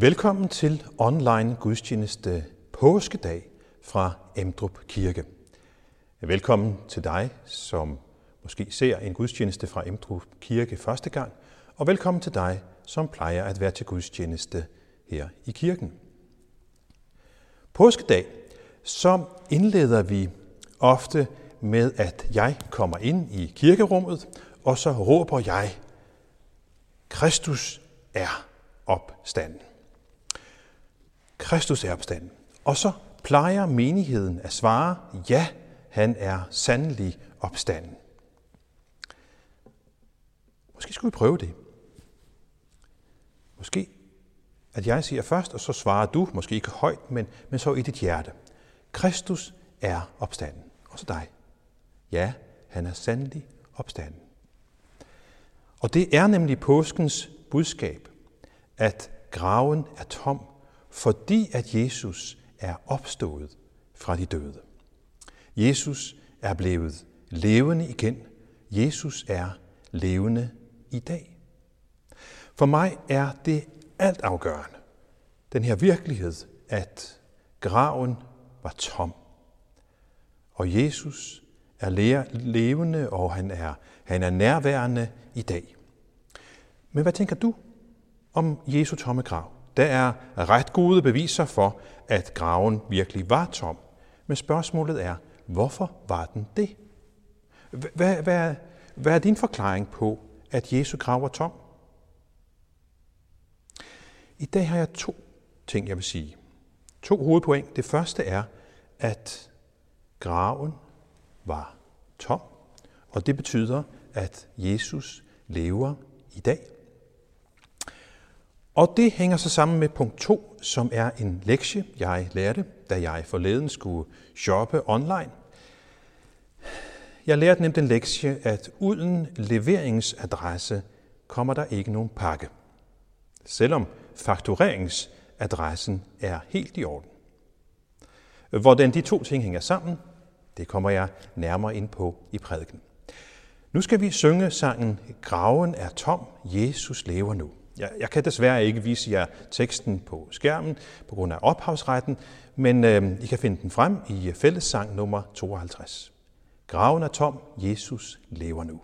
Velkommen til online gudstjeneste påskedag fra Emdrup Kirke. Velkommen til dig, som måske ser en gudstjeneste fra Emdrup Kirke første gang, og velkommen til dig, som plejer at være til gudstjeneste her i kirken. Påskedag, så indleder vi ofte med, at jeg kommer ind i kirkerummet, og så råber jeg, Kristus er opstanden. Kristus er opstanden. Og så plejer menigheden at svare, ja, han er sandelig opstanden. Måske skulle vi prøve det. Måske at jeg siger først, og så svarer du, måske ikke højt, men, men så i dit hjerte. Kristus er opstanden. Og så dig. Ja, han er sandelig opstanden. Og det er nemlig påskens budskab, at graven er tom, fordi at Jesus er opstået fra de døde. Jesus er blevet levende igen. Jesus er levende i dag. For mig er det altafgørende, den her virkelighed, at graven var tom. Og Jesus er levende, og han er, han er nærværende i dag. Men hvad tænker du om Jesu tomme grav? Der er ret gode beviser for, at graven virkelig var tom. Men spørgsmålet er, hvorfor var den det? Hvad, hvad, hvad er din forklaring på, at Jesu grav var tom? I dag har jeg to ting, jeg vil sige. To hovedpoint. Det første er, at graven var tom, og det betyder, at Jesus lever i dag. Og det hænger så sammen med punkt 2, som er en lektie, jeg lærte, da jeg forleden skulle shoppe online. Jeg lærte nemt en lektie, at uden leveringsadresse kommer der ikke nogen pakke. Selvom faktureringsadressen er helt i orden. Hvordan de to ting hænger sammen, det kommer jeg nærmere ind på i prædiken. Nu skal vi synge sangen Graven er tom, Jesus lever nu. Jeg, jeg kan desværre ikke vise jer teksten på skærmen på grund af ophavsretten, men øh, I kan finde den frem i fællessang nummer 52. Graven er tom, Jesus lever nu.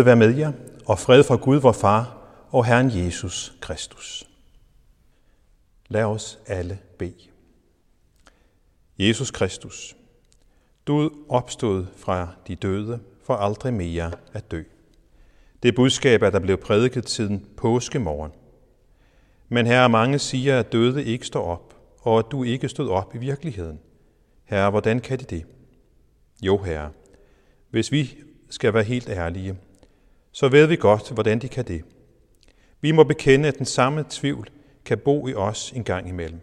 Nåde være med jer, og fred fra Gud, vor Far, og Herren Jesus Kristus. Lad os alle bede. Jesus Kristus, du opstod fra de døde for aldrig mere at dø. Det budskab er der blev prædiket siden påskemorgen. Men herre, mange siger, at døde ikke står op, og at du ikke stod op i virkeligheden. Herre, hvordan kan de det? Jo, herre, hvis vi skal være helt ærlige, så ved vi godt, hvordan de kan det. Vi må bekende, at den samme tvivl kan bo i os en gang imellem.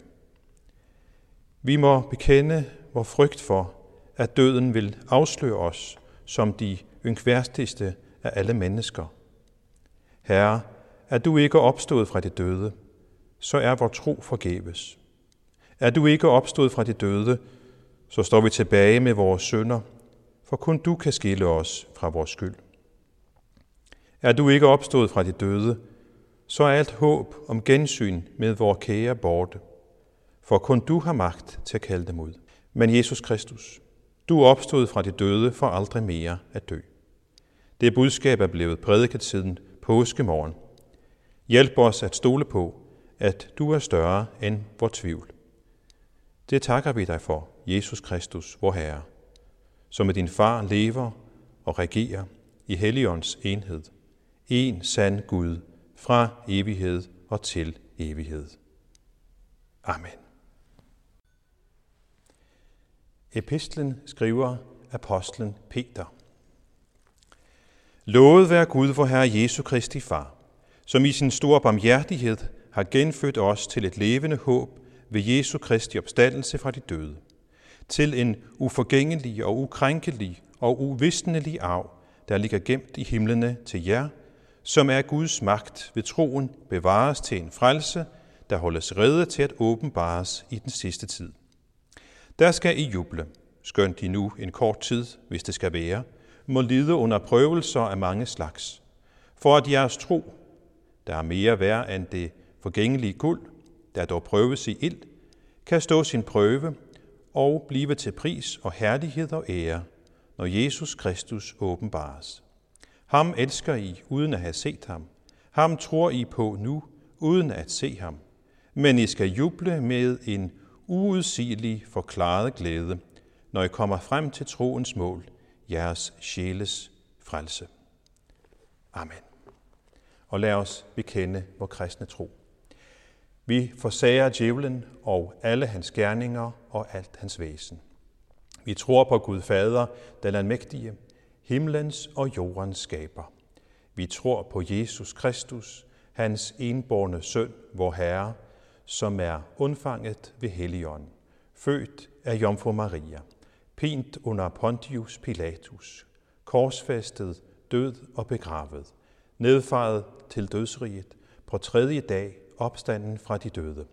Vi må bekende vor frygt for, at døden vil afsløre os som de yngværstigste af alle mennesker. Herre, er du ikke opstået fra de døde, så er vor tro forgæves. Er du ikke opstået fra de døde, så står vi tilbage med vores sønder, for kun du kan skille os fra vores skyld. Er du ikke opstået fra de døde, så er alt håb om gensyn med vores kære borte, for kun du har magt til at kalde dem ud. Men Jesus Kristus, du er opstået fra de døde for aldrig mere at dø. Det budskab er blevet prædiket siden påskemorgen. Hjælp os at stole på, at du er større end vor tvivl. Det takker vi dig for, Jesus Kristus, vor Herre, som med din far lever og regerer i Helligånds enhed. En sand Gud fra evighed og til evighed. Amen. Epistlen skriver apostlen Peter. Lovet være Gud, vor Herre Jesu Kristi Far, som i sin store barmhjertighed har genfødt os til et levende håb ved Jesu Kristi opstandelse fra de døde, til en uforgængelig og ukrænkelig og uvisnelig arv, der ligger gemt i himlene til jer, som er Guds magt ved troen bevares til en frelse, der holdes rede til at åbenbares i den sidste tid. Der skal I juble, skønt I nu en kort tid, hvis det skal være, må lide under prøvelser af mange slags, for at jeres tro, der er mere værd end det forgængelige guld, der dog prøves i ild, kan stå sin prøve og blive til pris og herlighed og ære, når Jesus Kristus åbenbares. Ham elsker I uden at have set ham. Ham tror I på nu, uden at se ham. Men I skal juble med en uudsigelig forklaret glæde, når I kommer frem til troens mål, jeres sjæles frelse. Amen. Og lad os bekende vores kristne tro. Vi forsager djævlen og alle hans gerninger og alt hans væsen. Vi tror på Gud Fader, den almægtige, himlens og jordens skaber. Vi tror på Jesus Kristus, hans enborne søn, vor Herre, som er undfanget ved Helligånden, født af Jomfru Maria, pint under Pontius Pilatus, korsfæstet, død og begravet, nedfaret til dødsriget, på tredje dag opstanden fra de døde,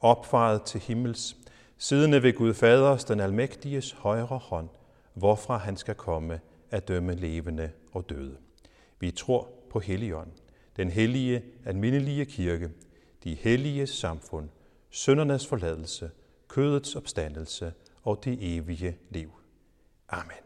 opfaret til himmels, siddende ved Gud Faders, den almægtiges højre hånd, hvorfra han skal komme at dømme levende og døde. Vi tror på Helligånd, den hellige, almindelige kirke, de hellige samfund, søndernes forladelse, kødets opstandelse og det evige liv. Amen.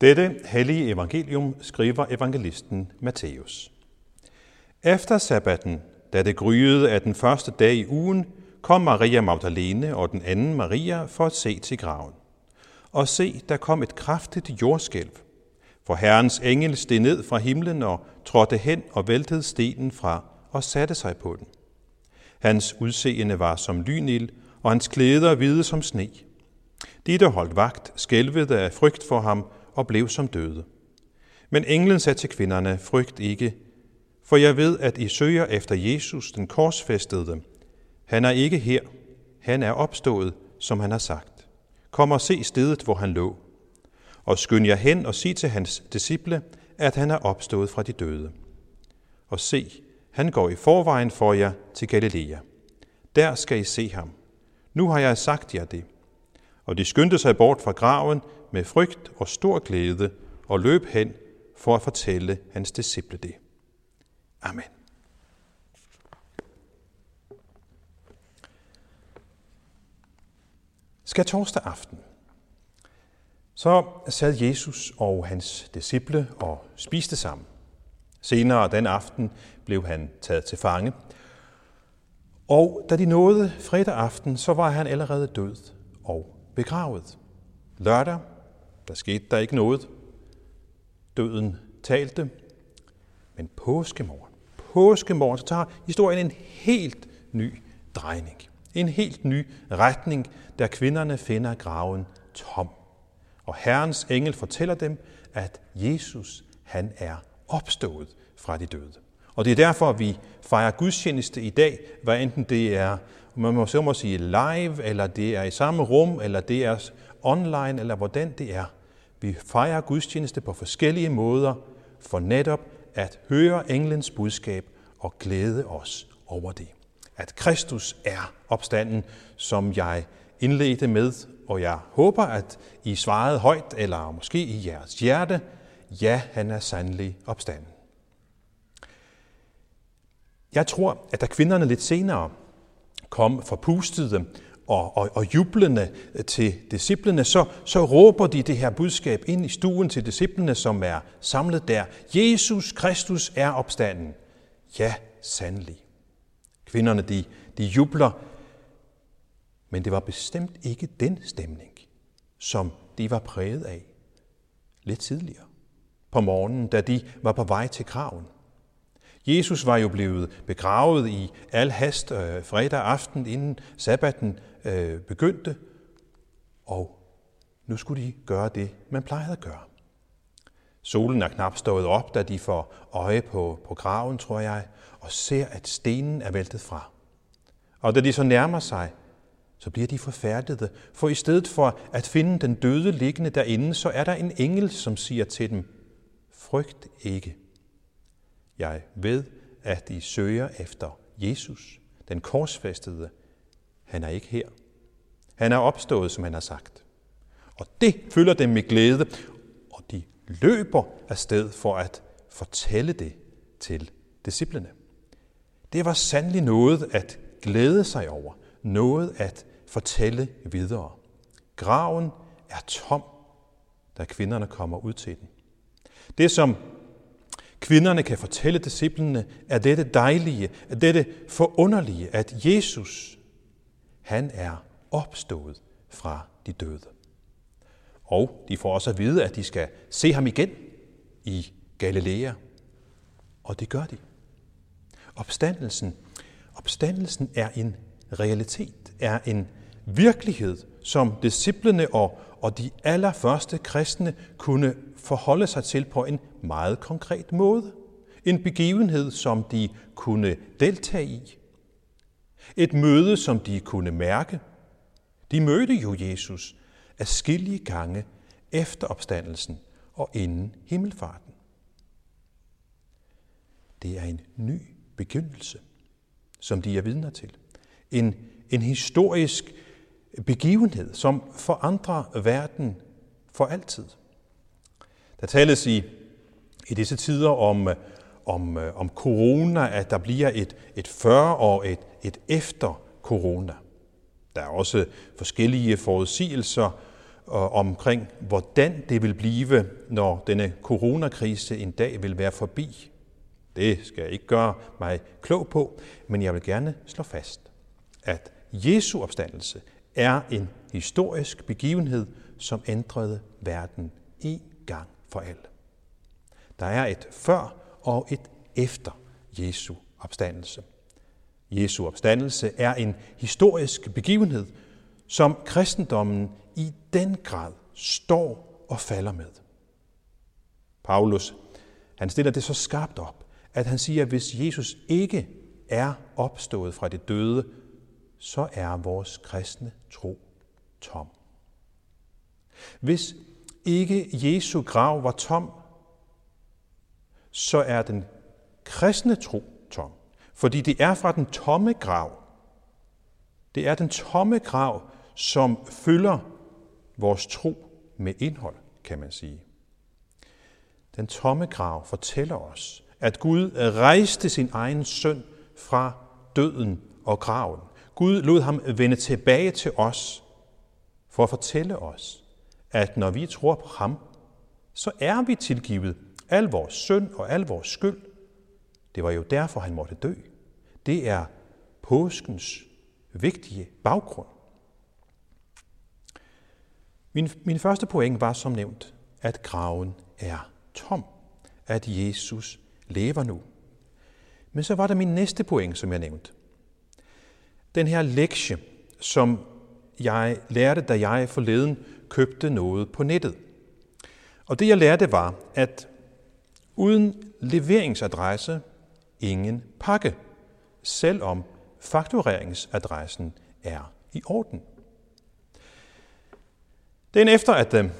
Dette hellige evangelium skriver evangelisten Matthæus. Efter sabbaten, da det gryede af den første dag i ugen, kom Maria Magdalene og den anden Maria for at se til graven. Og se, der kom et kraftigt jordskælv, for Herrens engel steg ned fra himlen og trådte hen og væltede stenen fra og satte sig på den. Hans udseende var som lynild, og hans klæder hvide som sne. De, der holdt vagt, skælvede af frygt for ham og blev som døde. Men englen sagde til kvinderne, frygt ikke, for jeg ved, at I søger efter Jesus, den korsfæstede. Han er ikke her. Han er opstået, som han har sagt. Kom og se stedet, hvor han lå. Og skynd jer hen og sig til hans disciple, at han er opstået fra de døde. Og se, han går i forvejen for jer til Galilea. Der skal I se ham. Nu har jeg sagt jer det. Og de skyndte sig bort fra graven med frygt og stor glæde og løb hen for at fortælle hans disciple det. Amen. Skal torsdag aften. Så sad Jesus og hans disciple og spiste sammen. Senere den aften blev han taget til fange. Og da de nåede fredag aften, så var han allerede død og begravet. Lørdag, der skete der ikke noget. Døden talte. Men påskemorgen, påskemorgen, så tager historien en helt ny drejning. En helt ny retning, da kvinderne finder graven tom. Og Herrens engel fortæller dem, at Jesus, han er opstået fra de døde. Og det er derfor, vi fejrer gudstjeneste i dag, hvad enten det er, man må så må sige live, eller det er i samme rum, eller det er online, eller hvordan det er. Vi fejrer gudstjeneste på forskellige måder, for netop at høre englens budskab og glæde os over det. At Kristus er opstanden, som jeg indledte med, og jeg håber, at I svarede højt, eller måske i jeres hjerte, ja, han er sandelig opstanden. Jeg tror, at da kvinderne lidt senere kom forpustede og, og, og jublende til disciplene, så, så råber de det her budskab ind i stuen til disciplene, som er samlet der. Jesus Kristus er opstanden. Ja, sandelig. Kvinderne, de, de jubler, men det var bestemt ikke den stemning, som de var præget af lidt tidligere på morgenen, da de var på vej til graven. Jesus var jo blevet begravet i al hast øh, fredag aften, inden sabbaten øh, begyndte, og nu skulle de gøre det, man plejede at gøre. Solen er knap stået op, da de får øje på, på graven, tror jeg, og ser, at stenen er væltet fra. Og da de så nærmer sig, så bliver de forfærdede, for i stedet for at finde den døde liggende derinde, så er der en engel, som siger til dem, frygt ikke. Jeg ved, at I søger efter Jesus, den korsfæstede. Han er ikke her. Han er opstået, som han har sagt. Og det fylder dem med glæde, og de løber afsted for at fortælle det til disciplene. Det var sandelig noget at glæde sig over, noget at fortælle videre. Graven er tom, da kvinderne kommer ud til den. Det, som kvinderne kan fortælle disciplene, at dette dejlige, at dette forunderlige, at Jesus, han er opstået fra de døde. Og de får også at vide, at de skal se ham igen i Galilea. Og det gør de. Opstandelsen, opstandelsen er en realitet, er en virkelighed, som disciplene og, og de allerførste kristne kunne forholde sig til på en meget konkret måde. En begivenhed, som de kunne deltage i. Et møde, som de kunne mærke. De mødte jo Jesus skillige gange efter opstandelsen og inden himmelfarten. Det er en ny begyndelse, som de er vidner til. En, en historisk begivenhed, som forandrer verden for altid. Der tales i, i disse tider om, om, øh, om corona, at der bliver et, et før og et, et efter corona. Der er også forskellige forudsigelser øh, omkring, hvordan det vil blive, når denne coronakrise en dag vil være forbi. Det skal jeg ikke gøre mig klog på, men jeg vil gerne slå fast, at Jesu opstandelse er en historisk begivenhed, som ændrede verden en gang for alle. Der er et før og et efter Jesu opstandelse. Jesu opstandelse er en historisk begivenhed, som kristendommen i den grad står og falder med. Paulus han stiller det så skarpt op, at han siger, at hvis Jesus ikke er opstået fra det døde, så er vores kristne tro tom. Hvis ikke Jesu grav var tom, så er den kristne tro tom. Fordi det er fra den tomme grav. Det er den tomme grav, som fylder vores tro med indhold, kan man sige. Den tomme grav fortæller os, at Gud rejste sin egen søn fra døden og graven. Gud lod ham vende tilbage til os for at fortælle os, at når vi tror på ham, så er vi tilgivet al vores synd og al vores skyld. Det var jo derfor, han måtte dø. Det er påskens vigtige baggrund. Min, min første point var som nævnt, at graven er tom, at Jesus lever nu. Men så var der min næste point, som jeg nævnte. Den her lektie, som jeg lærte, da jeg forleden købte noget på nettet. Og det jeg lærte var, at uden leveringsadresse, ingen pakke, selvom faktureringsadressen er i orden. Den efter, at, øh,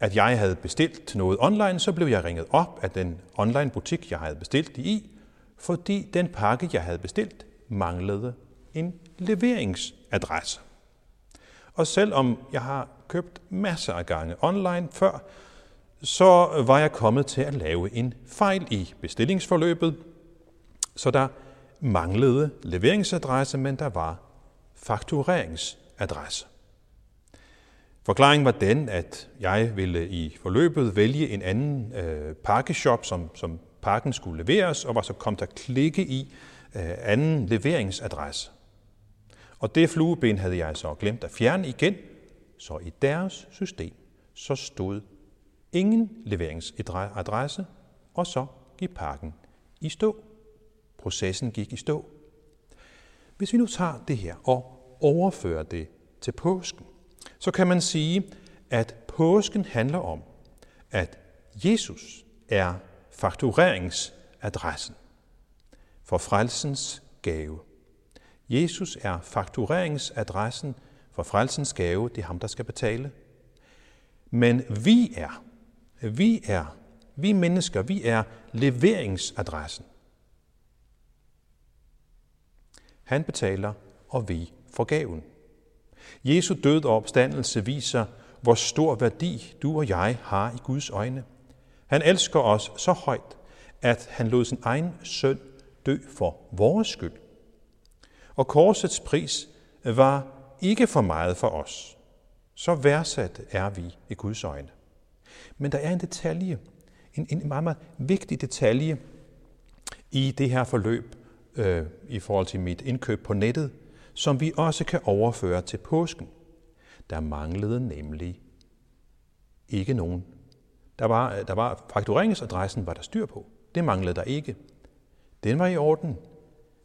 at jeg havde bestilt noget online, så blev jeg ringet op af den online butik, jeg havde bestilt det i, fordi den pakke, jeg havde bestilt, manglede en leveringsadresse. Og selvom jeg har købt masser af gange online før, så var jeg kommet til at lave en fejl i bestillingsforløbet, så der manglede leveringsadresse, men der var faktureringsadresse. Forklaringen var den, at jeg ville i forløbet vælge en anden øh, pakkeshop, som, som pakken skulle leveres, og var så kommet til at klikke i øh, anden leveringsadresse. Og det flueben havde jeg så glemt at fjerne igen, så i deres system så stod ingen leveringsadresse, og så gik pakken i stå. Processen gik i stå. Hvis vi nu tager det her og overfører det til påsken, så kan man sige, at påsken handler om, at Jesus er faktureringsadressen for frelsens gave. Jesus er faktureringsadressen for frelsens gave. Det er ham, der skal betale. Men vi er, vi er, vi mennesker, vi er leveringsadressen. Han betaler, og vi får gaven. Jesu død og opstandelse viser, hvor stor værdi du og jeg har i Guds øjne. Han elsker os så højt, at han lod sin egen søn dø for vores skyld. Og korsets pris var ikke for meget for os. Så værdsat er vi i Guds øjne. Men der er en detalje, en, en meget, meget vigtig detalje i det her forløb øh, i forhold til mit indkøb på nettet, som vi også kan overføre til påsken. Der manglede nemlig ikke nogen. Der var, der var faktureringsadressen var der styr på. Det manglede der ikke. Den var i orden,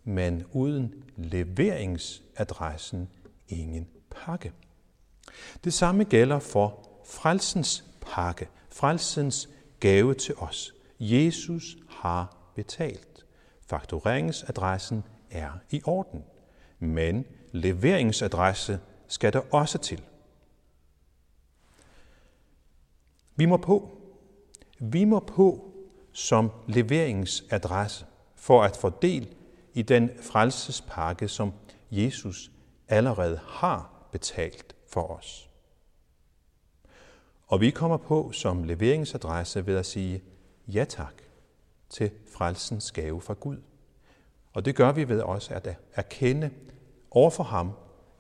men uden leveringsadressen ingen pakke. Det samme gælder for frelsens pakke, frelsens gave til os. Jesus har betalt. Faktureringsadressen er i orden men leveringsadresse skal der også til. Vi må på. Vi må på som leveringsadresse for at få del i den frelsespakke, som Jesus allerede har betalt for os. Og vi kommer på som leveringsadresse ved at sige ja tak til frelsens gave fra Gud. Og det gør vi ved også at erkende over for ham,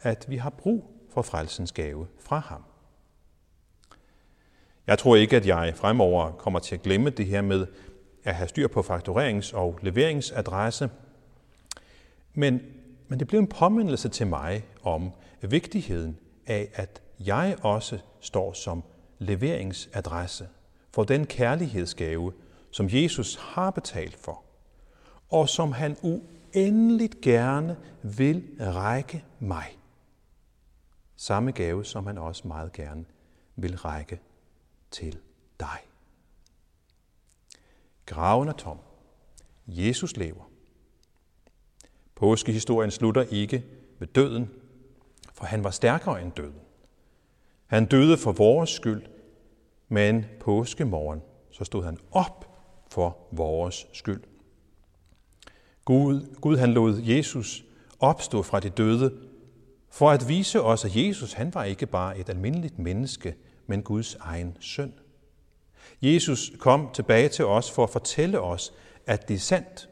at vi har brug for frelsens gave fra ham. Jeg tror ikke, at jeg fremover kommer til at glemme det her med at have styr på fakturerings- og leveringsadresse. Men, men det blev en påmindelse til mig om vigtigheden af, at jeg også står som leveringsadresse for den kærlighedsgave, som Jesus har betalt for, og som han uendeligt gerne vil række mig. Samme gave, som han også meget gerne vil række til dig. Graven er tom. Jesus lever. Påskehistorien slutter ikke ved døden, for han var stærkere end døden. Han døde for vores skyld, men påskemorgen, så stod han op for vores skyld. Gud, Gud han lod Jesus opstå fra de døde, for at vise os, at Jesus han var ikke bare et almindeligt menneske, men Guds egen søn. Jesus kom tilbage til os for at fortælle os, at det er sandt,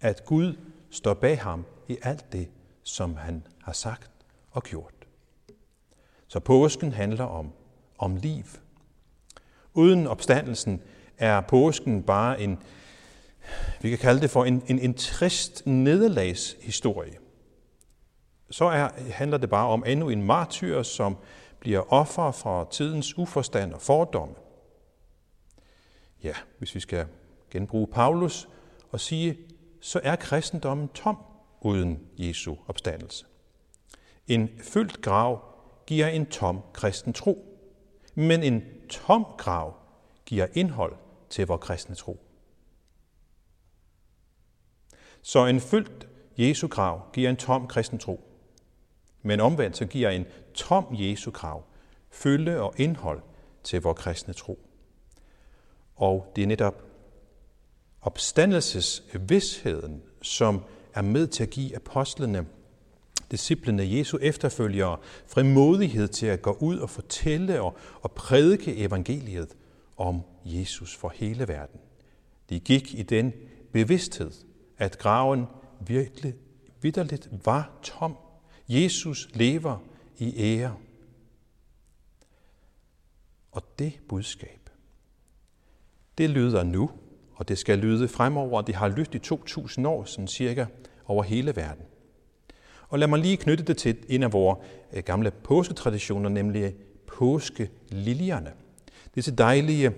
at Gud står bag ham i alt det, som han har sagt og gjort. Så påsken handler om, om liv. Uden opstandelsen er påsken bare en, vi kan kalde det for en, en, en trist nederlagshistorie. Så er, handler det bare om endnu en martyr, som bliver offer for tidens uforstand og fordomme. Ja, hvis vi skal genbruge Paulus og sige, så er kristendommen tom uden Jesu opstandelse. En fyldt grav giver en tom kristen tro, men en tom grav giver indhold til vores kristne tro. Så en fyldt Jesu grav giver en tom kristen tro, men omvendt så giver en tom Jesu grav fylde og indhold til vores kristne tro. Og det er netop opstandelsesvidsheden, som er med til at give apostlene, disciplene, Jesu efterfølgere, frimodighed til at gå ud og fortælle og, og prædike evangeliet om Jesus for hele verden. De gik i den bevidsthed, at graven virkelig vidderligt var tom. Jesus lever i ære. Og det budskab, det lyder nu, og det skal lyde fremover. Det har lyttet i 2000 år, sådan cirka, over hele verden. Og lad mig lige knytte det til en af vores øh, gamle påsketraditioner, nemlig påskeliljerne. Disse dejlige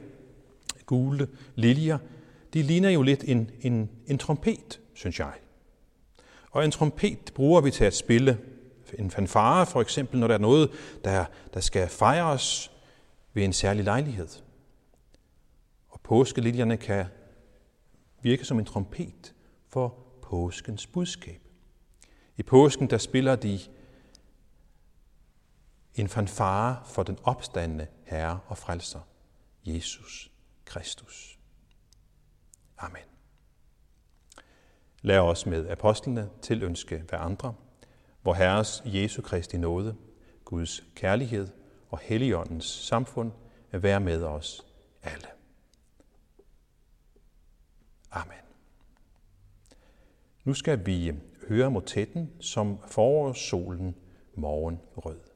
gule liljer, de ligner jo lidt en, en, en trompet, synes jeg. Og en trompet bruger vi til at spille en fanfare, for eksempel, når der er noget, der, der skal fejres ved en særlig lejlighed. Og påskeliljerne kan virke som en trompet for påskens budskab. I påsken der spiller de en fanfare for den opstandende Herre og Frelser, Jesus Kristus. Amen. Lad os med apostlene tilønske hver andre, hvor Herres Jesu Kristi nåde, Guds kærlighed og Helligåndens samfund være med os alle. Amen. Nu skal vi høre motetten som forårssolen morgenrød.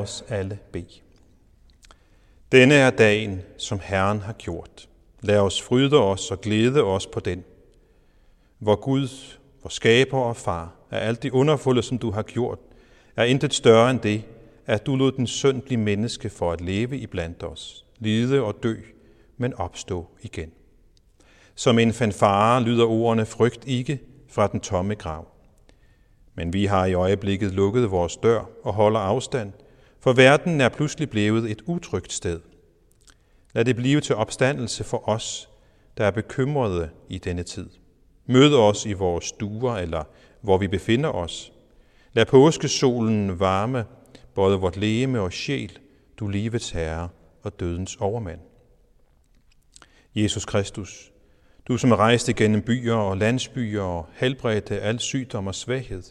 Os alle bede. Denne er dagen, som Herren har gjort. Lad os fryde os og glæde os på den. Hvor Gud, hvor skaber og far, er alt det underfulde, som du har gjort, er intet større end det, at du lod den søn blive menneske for at leve i blandt os, lide og dø, men opstå igen. Som en fanfare lyder ordene frygt ikke fra den tomme grav. Men vi har i øjeblikket lukket vores dør og holder afstand, for verden er pludselig blevet et utrygt sted. Lad det blive til opstandelse for os, der er bekymrede i denne tid. Mød os i vores stuer eller hvor vi befinder os. Lad påskesolen varme både vort leme og sjæl, du livets herre og dødens overmand. Jesus Kristus, du som rejste gennem byer og landsbyer og helbredte al sygdom og svaghed,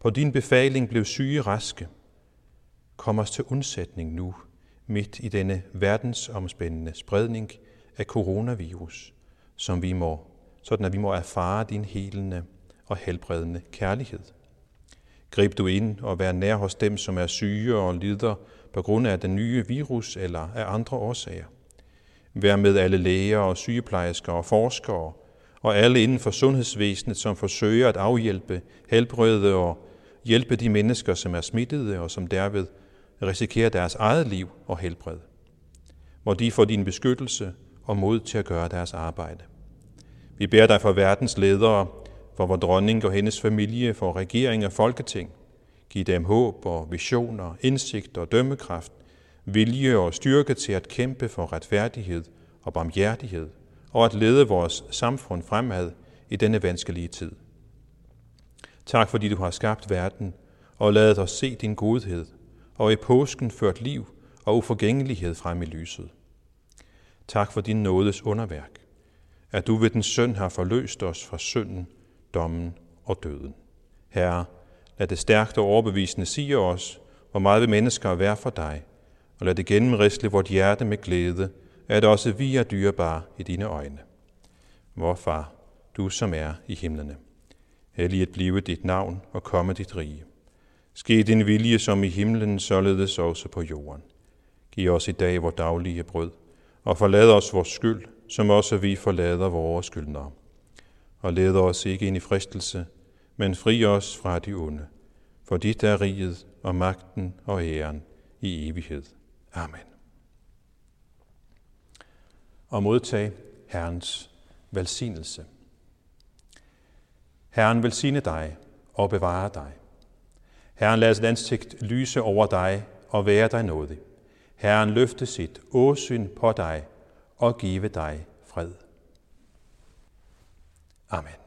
på din befaling blev syge raske. Kom os til undsætning nu, midt i denne verdensomspændende spredning af coronavirus, som vi må, sådan at vi må erfare din helende og helbredende kærlighed. Grib du ind og vær nær hos dem, som er syge og lider på grund af den nye virus eller af andre årsager. Vær med alle læger og sygeplejersker og forskere og alle inden for sundhedsvæsenet, som forsøger at afhjælpe, helbrede og hjælpe de mennesker, som er smittede og som derved risikerer deres eget liv og helbred. Må de får din beskyttelse og mod til at gøre deres arbejde. Vi beder dig for verdens ledere, for vor dronning og hendes familie, for regering og folketing. Giv dem håb og visioner, indsigt og dømmekraft, vilje og styrke til at kæmpe for retfærdighed og barmhjertighed, og at lede vores samfund fremad i denne vanskelige tid. Tak fordi du har skabt verden og ladet os se din godhed, og i påsken ført liv og uforgængelighed frem i lyset. Tak for din nådes underværk, at du ved den søn har forløst os fra synden, dommen og døden. Herre, lad det stærkt og overbevisende sige os, hvor meget vi mennesker er værd for dig, og lad det gennemrisle vort hjerte med glæde, at også vi er dyrebare i dine øjne. Vor far, du som er i himlene. Helliget blive dit navn og komme dit rige. Ske din vilje som i himlen, således også på jorden. Giv os i dag vores daglige brød, og forlad os vores skyld, som også vi forlader vores skyldnere. Og led os ikke ind i fristelse, men fri os fra de onde. For dit er riget og magten og æren i evighed. Amen. Og modtag Herrens velsignelse. Herren velsigne dig og bevare dig. Herren lader sit ansigt lyse over dig og være dig nådig. Herren løfte sit åsyn på dig og give dig fred. Amen.